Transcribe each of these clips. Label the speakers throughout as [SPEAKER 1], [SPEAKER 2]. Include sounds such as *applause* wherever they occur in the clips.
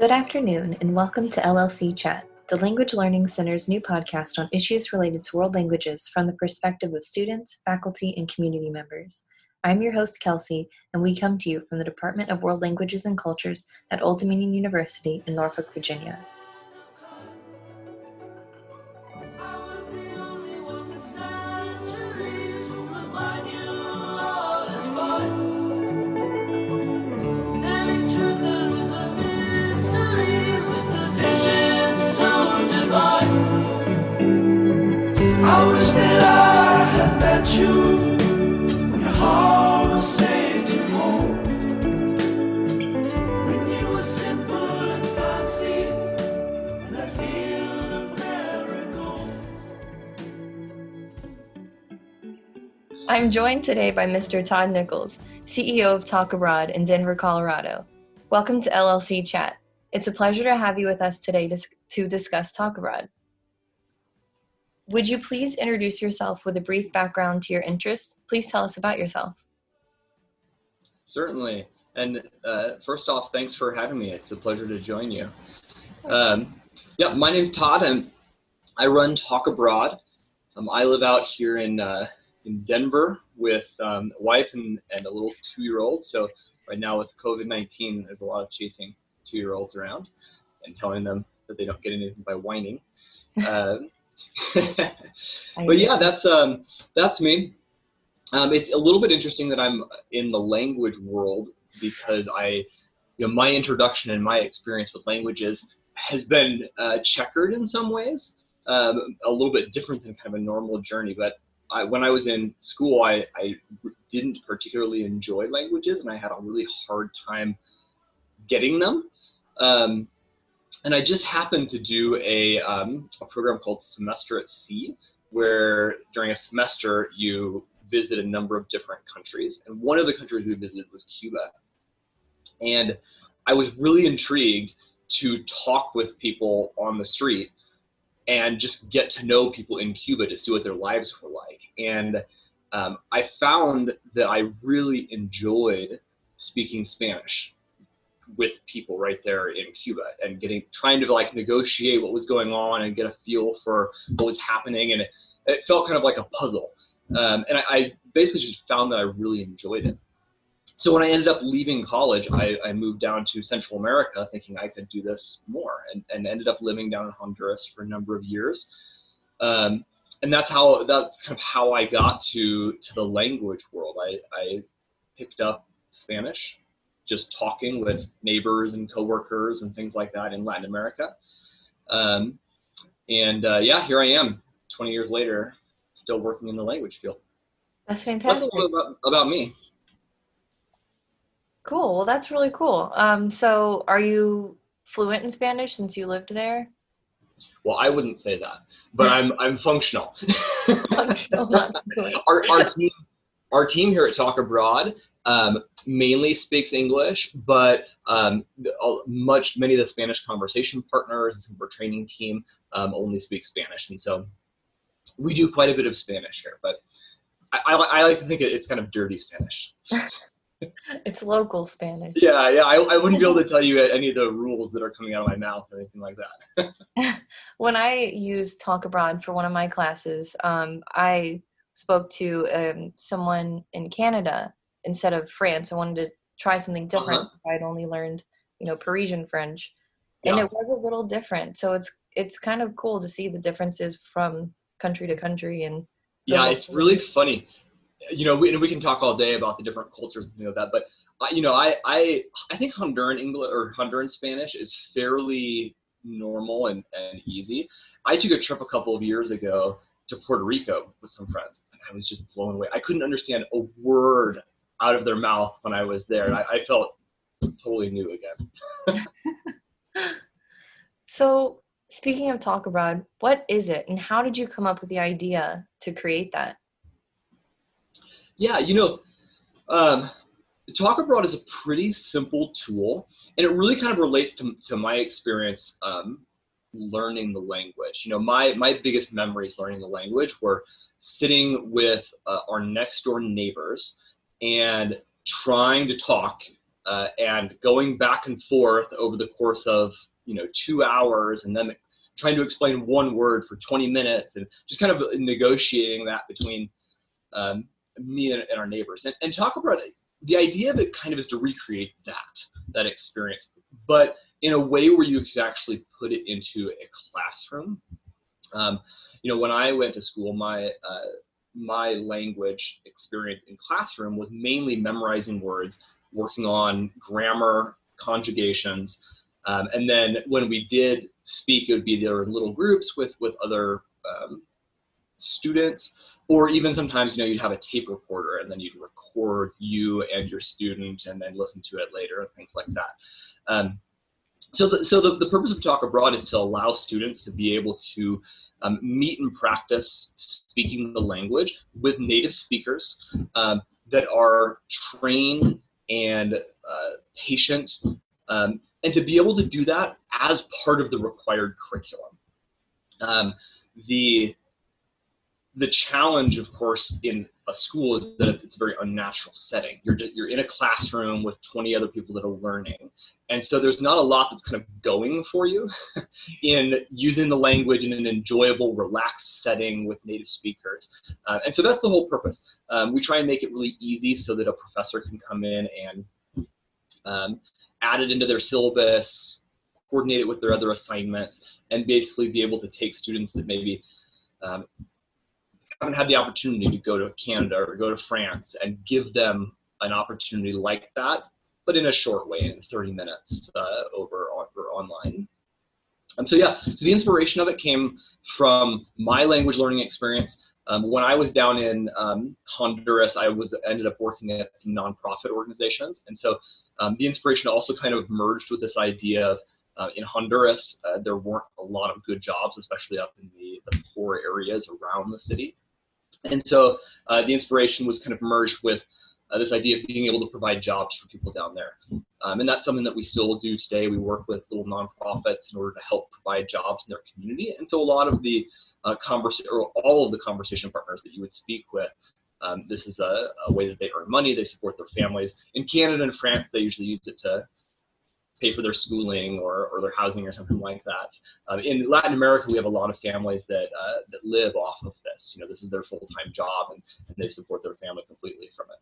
[SPEAKER 1] Good afternoon, and welcome to LLC Chat, the Language Learning Center's new podcast on issues related to world languages from the perspective of students, faculty, and community members. I'm your host, Kelsey, and we come to you from the Department of World Languages and Cultures at Old Dominion University in Norfolk, Virginia. I'm joined today by Mr. Todd Nichols, CEO of Talk Abroad in Denver, Colorado. Welcome to LLC Chat. It's a pleasure to have you with us today to, to discuss Talk Abroad. Would you please introduce yourself with a brief background to your interests? Please tell us about yourself.
[SPEAKER 2] Certainly. And uh, first off, thanks for having me. It's a pleasure to join you. Um, yeah, my name is Todd, and I run Talk Abroad. Um, I live out here in uh, in Denver with um, a wife and, and a little two year old. So right now with COVID nineteen, there's a lot of chasing two year olds around and telling them that they don't get anything by whining. *laughs* Uh, *laughs* but yeah, that's um, that's me. Um, it's a little bit interesting that I'm in the language world because I, you know, my introduction and my experience with languages has been uh, checkered in some ways, um, a little bit different than kind of a normal journey. But I, when I was in school, I, I didn't particularly enjoy languages, and I had a really hard time getting them. Um, and I just happened to do a, um, a program called Semester at Sea, where during a semester you visit a number of different countries. And one of the countries we visited was Cuba. And I was really intrigued to talk with people on the street and just get to know people in Cuba to see what their lives were like. And um, I found that I really enjoyed speaking Spanish with people right there in Cuba and getting trying to like negotiate what was going on and get a feel for what was happening and it, it felt kind of like a puzzle um, and I, I, basically just found that I really enjoyed it. So when I ended up leaving college, I, I, moved down to Central America thinking I could do this more and, and ended up living down in Honduras for a number of years. Um, and that's how that's kind of how I got to to the language world. I, I picked up Spanish just talking with neighbors and coworkers and things like that in Latin America. Um, and uh, yeah, here I am, 20 years later, still working in the language field.
[SPEAKER 1] That's fantastic.
[SPEAKER 2] That's a little about, about me.
[SPEAKER 1] Cool. Well, that's really cool. Um, so, are you fluent in Spanish since you lived there?
[SPEAKER 2] Well, I wouldn't say that, but I'm *laughs* I'm functional. functional *laughs* our, our team our team here at Talk Abroad um, mainly speaks English, but um, much many of the Spanish conversation partners and our training team um, only speak Spanish, and so we do quite a bit of Spanish here. But I, I, I like to think it's kind of dirty Spanish. *laughs*
[SPEAKER 1] it's local Spanish.
[SPEAKER 2] Yeah, yeah. I, I wouldn't be able to *laughs* tell you any of the rules that are coming out of my mouth or anything like
[SPEAKER 1] that. *laughs* when I used Talk Abroad for one of my classes, um, I spoke to um, someone in Canada instead of France. I wanted to try something different. Uh-huh. I'd only learned, you know, Parisian French, and yeah. it was a little different. So it's it's kind of cool to see the differences from country to country and.
[SPEAKER 2] Yeah, it's really funny. You know, we, we can talk all day about the different cultures and things like that, but you know, I I I think Honduran English or Honduran Spanish is fairly normal and, and easy. I took a trip a couple of years ago to Puerto Rico with some friends, and I was just blown away. I couldn't understand a word out of their mouth when I was there, and I, I felt totally new again. *laughs*
[SPEAKER 1] so, speaking of Talk Abroad, what is it, and how did you come up with the idea to create that?
[SPEAKER 2] Yeah, you know, um, Talk Abroad is a pretty simple tool, and it really kind of relates to, to my experience um, learning the language. You know, my my biggest memories learning the language were sitting with uh, our next door neighbors and trying to talk uh, and going back and forth over the course of you know two hours and then trying to explain one word for 20 minutes and just kind of negotiating that between um, me and, and, our neighbors. And, and talk about it the idea of it kind of is to recreate that that experience. But in a way where you could actually put it into a classroom. Um, you know when i went to school my uh, my language experience in classroom was mainly memorizing words working on grammar conjugations. Um, and then when we did speak it would be there in little groups with with other um, students or even sometimes you know you'd have a tape recorder and then you'd record you and your student and then listen to it later and things like that. Um, so the, so the, the purpose of talk abroad is to allow students to be able to um, meet and practice speaking the language with native speakers um, that are trained and uh, patient um, and to be able to do that as part of the required curriculum. Um, the the challenge, of course, in a school is that it's, it's, a very unnatural setting. You're you're in a classroom with 20 other people that are learning, and so there's not a lot that's kind of going for you *laughs* in using the language in an enjoyable, relaxed setting with native speakers. Uh, and so that's the whole purpose. Um, we try and make it really easy so that a professor can come in and um, add it into their syllabus, coordinate it with their other assignments, and basically be able to take students that maybe um, haven't had the opportunity to go to Canada or go to France and give them an opportunity like that, but in a short way, in 30 minutes uh, over, over online. Um, so yeah, so the inspiration of it came from my language learning experience. Um, when I was down in um, Honduras, I was ended up working at some nonprofit organizations, and so um, the inspiration also kind of merged with this idea of uh, in Honduras, uh, there weren't a lot of good jobs, especially up in the, the poor areas around the city. And so uh, the inspiration was kind of merged with uh, this idea of being able to provide jobs for people down there. Um, and that's something that we still do today. We work with little nonprofits in order to help provide jobs in their community. And so a lot of the uh, conversation, or all of the conversation partners that you would speak with, um, this is a, a, way that they earn money, they support their families. In Canada and France, they usually use it to pay for their schooling or, or their housing or something like that. Um, in Latin America, we have a lot of families that uh, that live off of this. You know, this is their full time job, and, and they support their family completely from it.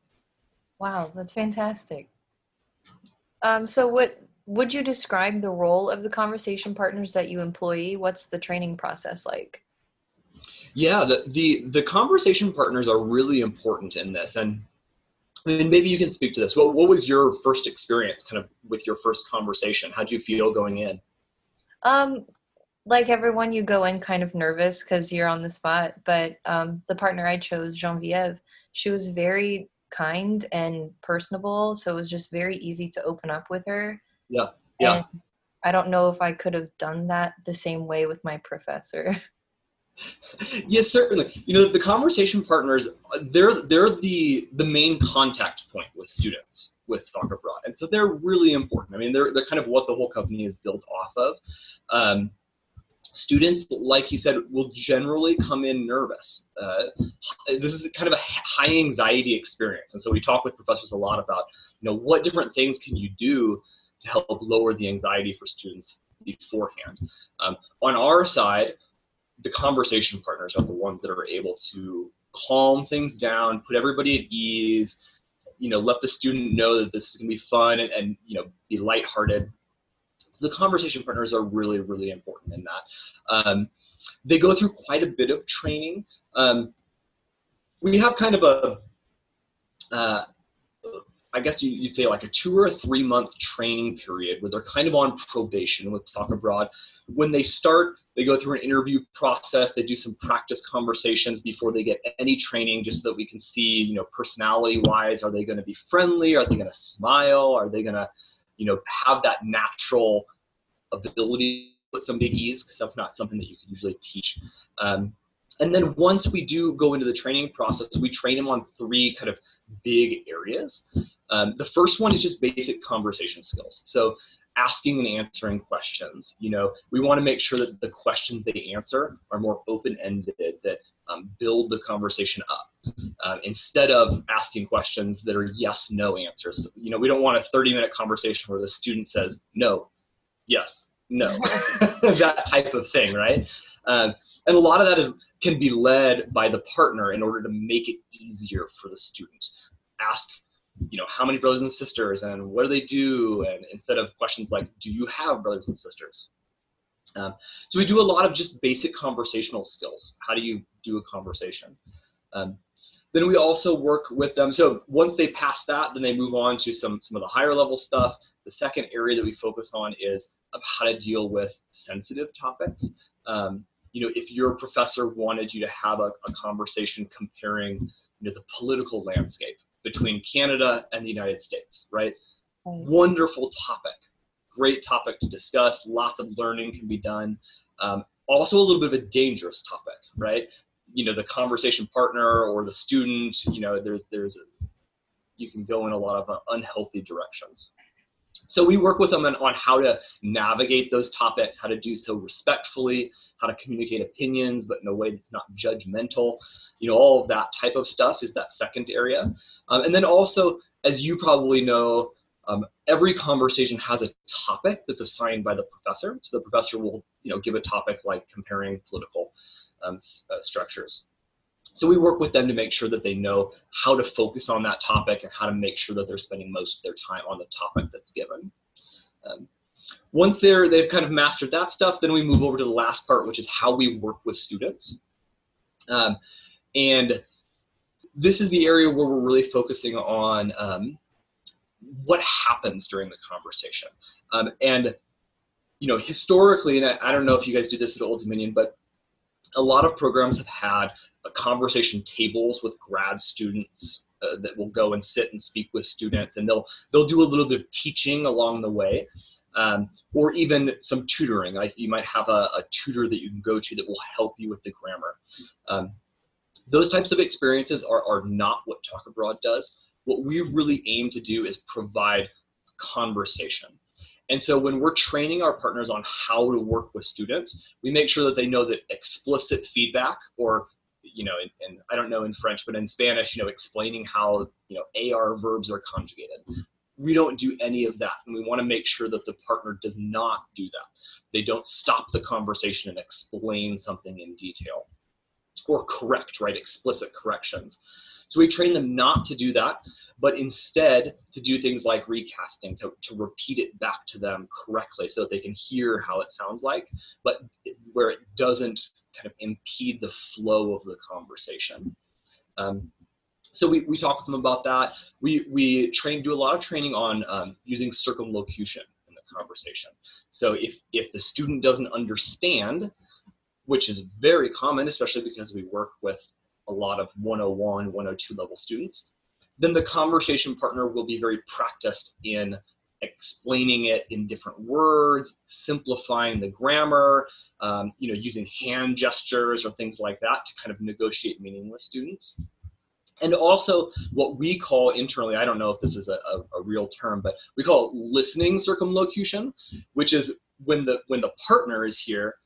[SPEAKER 1] Wow, that's fantastic. Um, so, what would you describe the role of the conversation partners that you employ? What's the training process like?
[SPEAKER 2] Yeah, the, the the conversation partners are really important in this, and and maybe you can speak to this. What, what was your first experience kind of with your first conversation? How'd you feel going in?
[SPEAKER 1] Um, like everyone, you go in kind of nervous because you're on the spot. But um, the partner I chose, Genevieve, she was very kind and personable. So it was just very easy to open up with her.
[SPEAKER 2] Yeah. Yeah. And
[SPEAKER 1] I don't know if I could have done that the same way with my professor. *laughs* *laughs*
[SPEAKER 2] yes, certainly. You know, the conversation partners, they're they're the the main contact point with students with Talk Abroad, and so they're really important. I mean, they're they're kind of what the whole company is built off of. Um, students, like you said, will generally come in nervous. Uh, this is kind of a high anxiety experience, and so we talk with professors a lot about, you know, what different things can you do to help lower the anxiety for students beforehand. Um, on our side, the conversation partners are the ones that are able to calm things down, put everybody at ease, you know, let the student know that this is gonna be fun and, and you know, be lighthearted. So the conversation partners are really, really important in that. Um, they go through quite a bit of training. Um, we have kind of a, uh, I guess you, would say like a two or three month training period where they're kind of on probation with Talk Abroad. When they start, they go through an interview process. They do some practice conversations before they get any training, just so that we can see, you know, personality wise, are they going to be friendly? Are they going to smile? Are they going to, you know, have that natural ability with some big ease? Because that's not something that you can usually teach. Um, and then once we do go into the training process, we train them on three kind of big areas. Um, the first one is just basic conversation skills. So asking and answering questions. You know, we want to make sure that the questions they answer are more open-ended, that um, build the conversation up uh, instead of asking questions that are yes no answers you know we don't want a 30 minute conversation where the student says no yes no *laughs* that type of thing right um, and a lot of that is can be led by the partner in order to make it easier for the student. Ask you know how many brothers and sisters and what do they do? And instead of questions like do you have brothers and sisters? Um, so we do a lot of just basic conversational skills. How do you do a conversation? Um, then we also work with them. So once they pass that then they move on to some some of the higher level stuff. The second area that we focus on is of how to deal with sensitive topics. Um, you know if your professor wanted you to have a, a conversation comparing you know the political landscape between Canada and the United States, right? right? Wonderful topic, great topic to discuss. Lots of learning can be done. Um, also, a little bit of a dangerous topic, right? You know, the conversation partner or the student. You know, there's there's a, you can go in a lot of uh, unhealthy directions. So we work with them on, on how to navigate those topics, how to do so respectfully, how to communicate opinions, but in a way that's not judgmental. You know, all of that type of stuff is that second area. Um, and then also, as you probably know, um, every conversation has a topic that's assigned by the professor. So the professor will, you know, give a topic like comparing political um, uh, structures. So we work with them to make sure that they know how to focus on that topic and how to make sure that they're spending most of their time on the topic that's given. Um, once they're they've kind of mastered that stuff, then we move over to the last part, which is how we work with students. Um, and this is the area where we're really focusing on um, what happens during the conversation. Um, and you know, historically, and I, I, don't know if you guys do this at Old Dominion, but a lot of programs have had conversation tables with grad students uh, that will go and sit and speak with students, and they'll they'll do a little bit of teaching along the way, um, or even some tutoring. Like you might have a, a, tutor that you can go to that will help you with the grammar. Um, those types of experiences are are not what Talk Abroad does. What we really aim to do is provide conversation. And so when we're training our partners on how to work with students, we make sure that they know that explicit feedback or you know, and, I don't know in French, but in Spanish, you know, explaining how, you know, AR verbs are conjugated. We don't do any of that. And we want to make sure that the partner does not do that. They don't stop the conversation and explain something in detail or correct, right? Explicit corrections. So we train them not to do that, but instead to do things like recasting, to, to repeat it back to them correctly so that they can hear how it sounds like, but where it doesn't kind of impede the flow of the conversation. Um, so we, we talk with them about that. We, we train, do a lot of training on um, using circumlocution in the conversation. So if, if the student doesn't understand, which is very common, especially because we work with a lot of 101, 102 level students, then the conversation partner will be very practiced in explaining it in different words, simplifying the grammar, um, you know, using hand gestures or things like that to kind of negotiate meaning with students. And also what we call internally, I don't know if this is a, a, a real term, but we call it listening circumlocution, which is when the when the partner is here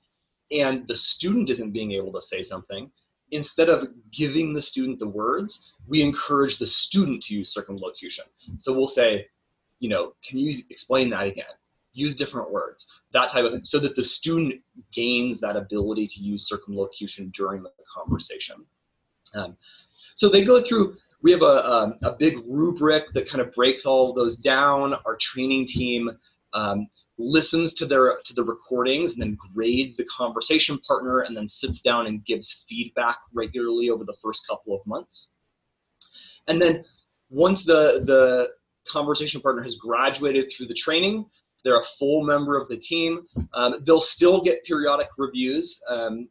[SPEAKER 2] and the student isn't being able to say something, instead of giving the student the words, we encourage the student to use circumlocution. So we'll say, you know, can you explain that again? Use different words, that type of thing, so that the student gains that ability to use circumlocution during the conversation. Um, so they go through, we have a, um, a, big rubric that kind of breaks all of those down. Our training team um, listens to their to the recordings and then grades the conversation partner and then sits down and gives feedback regularly over the first couple of months. And then once the the conversation partner has graduated through the training they're a full member of the team um, they'll still get periodic reviews um,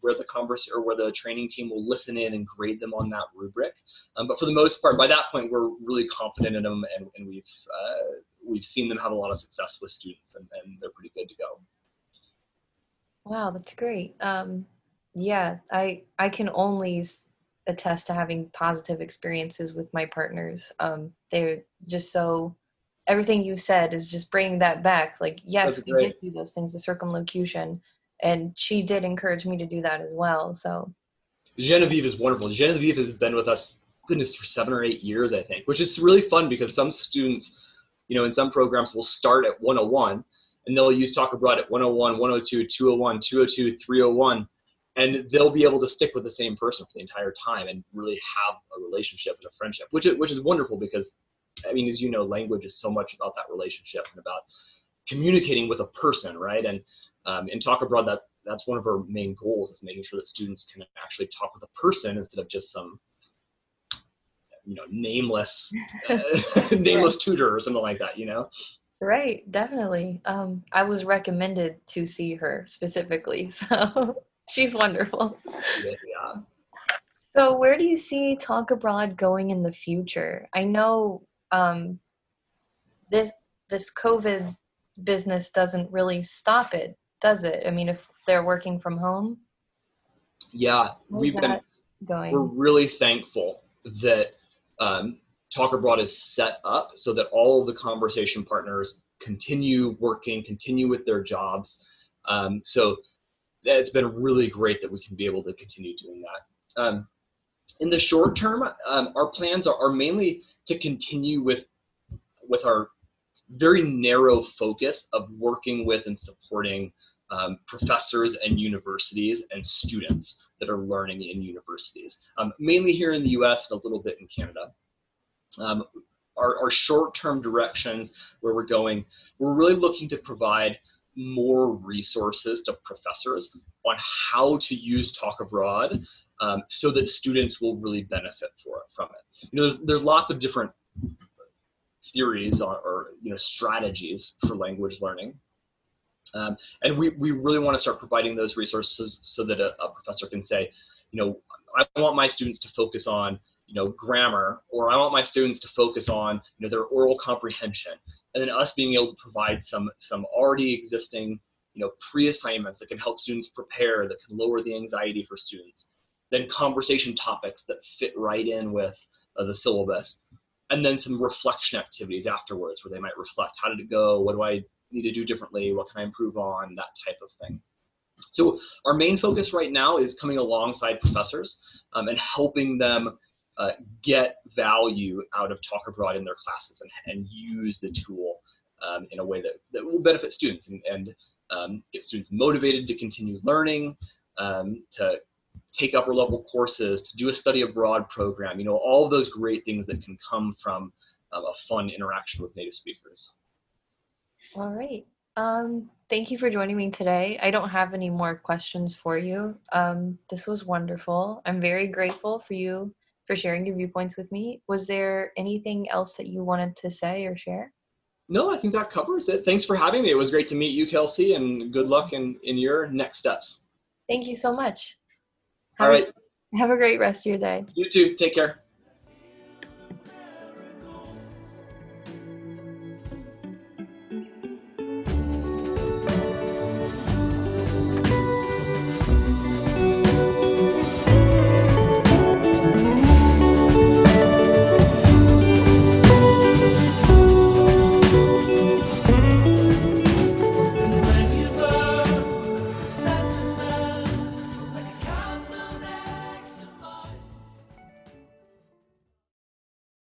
[SPEAKER 2] where the converse or where the training team will listen in and grade them on that rubric. Um, but for the most part by that point we're really confident in them and, and we've uh, we've seen them have a lot of success with students and, and they're pretty good to go.
[SPEAKER 1] Wow, that's great. Um, yeah, I I can only attest to having positive experiences with my partners. Um, they're just so everything you said is just bringing that back. Like, yes, we did do those things, the circumlocution, and she did encourage me to do that as well. So,
[SPEAKER 2] Genevieve is wonderful. Genevieve has been with us, goodness, for seven or eight years, I think, which is really fun because some students, you know, in some programs will start at 101 and they'll use Talk Abroad at 101, 102, 201, 202, 301, and they'll be able to stick with the same person for the entire time and really have a relationship and a friendship, which is, which is wonderful because, I mean, as you know, language is so much about that relationship and about communicating with a person, right? And um, in Talk Abroad, that that's one of our main goals is making sure that students can actually talk with a person instead of just some you know nameless *laughs* uh, *laughs* nameless tutor or something like that you know
[SPEAKER 1] right, definitely. Um, I was recommended to see her specifically, *laughs* so she's wonderful.
[SPEAKER 2] yeah
[SPEAKER 1] So, where do you see Talk Abroad going in the future? I know um, this this COVID business doesn't really stop it, does it? I mean, if they're working from home,
[SPEAKER 2] yeah
[SPEAKER 1] how's
[SPEAKER 2] we've been
[SPEAKER 1] going?
[SPEAKER 2] we're really thankful that um, Talk Abroad is set up so that all of the conversation partners continue working, continue with their jobs. Um, so it's been really great that we can be able to continue doing that. Um, in the short term, um, our plans are, are mainly to continue with with our very narrow focus of working with and supporting um, professors and universities and students that are learning in universities, um, mainly here in the US and a little bit in Canada. Um, our, our short-term directions where we're going, we're really looking to provide more resources to professors on how to use Talk Abroad um, so that students will really benefit for, from it. You know, there's, there's lots of different theories or, or you know strategies for language learning. Um, and we, we really want to start providing those resources so that a, a professor can say, you know, I want my students to focus on, you know, grammar, or I want my students to focus on, you know, their oral comprehension. And then us being able to provide some some already existing, you know, pre-assignments that can help students prepare, that can lower the anxiety for students. Then conversation topics that fit right in with uh, the syllabus. And then some reflection activities afterwards where they might reflect, how did it go? What do I need to do differently? What can I improve on? That type of thing. So our main focus right now is coming alongside professors um, and helping them uh, get value out of Talk Abroad in their classes and, and use the tool um, in a way that, that will benefit students and, and um, get students motivated to continue learning, um, to take upper level courses, to do a study abroad program, you know, all those great things that can come from um, a fun interaction with native speakers.
[SPEAKER 1] All right. Um, thank you for joining me today. I don't have any more questions for you. Um, this was wonderful. I'm very grateful for you for sharing your viewpoints with me. Was there anything else that you wanted to say or share?
[SPEAKER 2] No, I think that covers it. Thanks for having me. It was great to meet you, Kelsey, and good luck in, in your next steps.
[SPEAKER 1] Thank you so much.
[SPEAKER 2] All
[SPEAKER 1] Have a- Have a great rest of your day.
[SPEAKER 2] You too. Take care.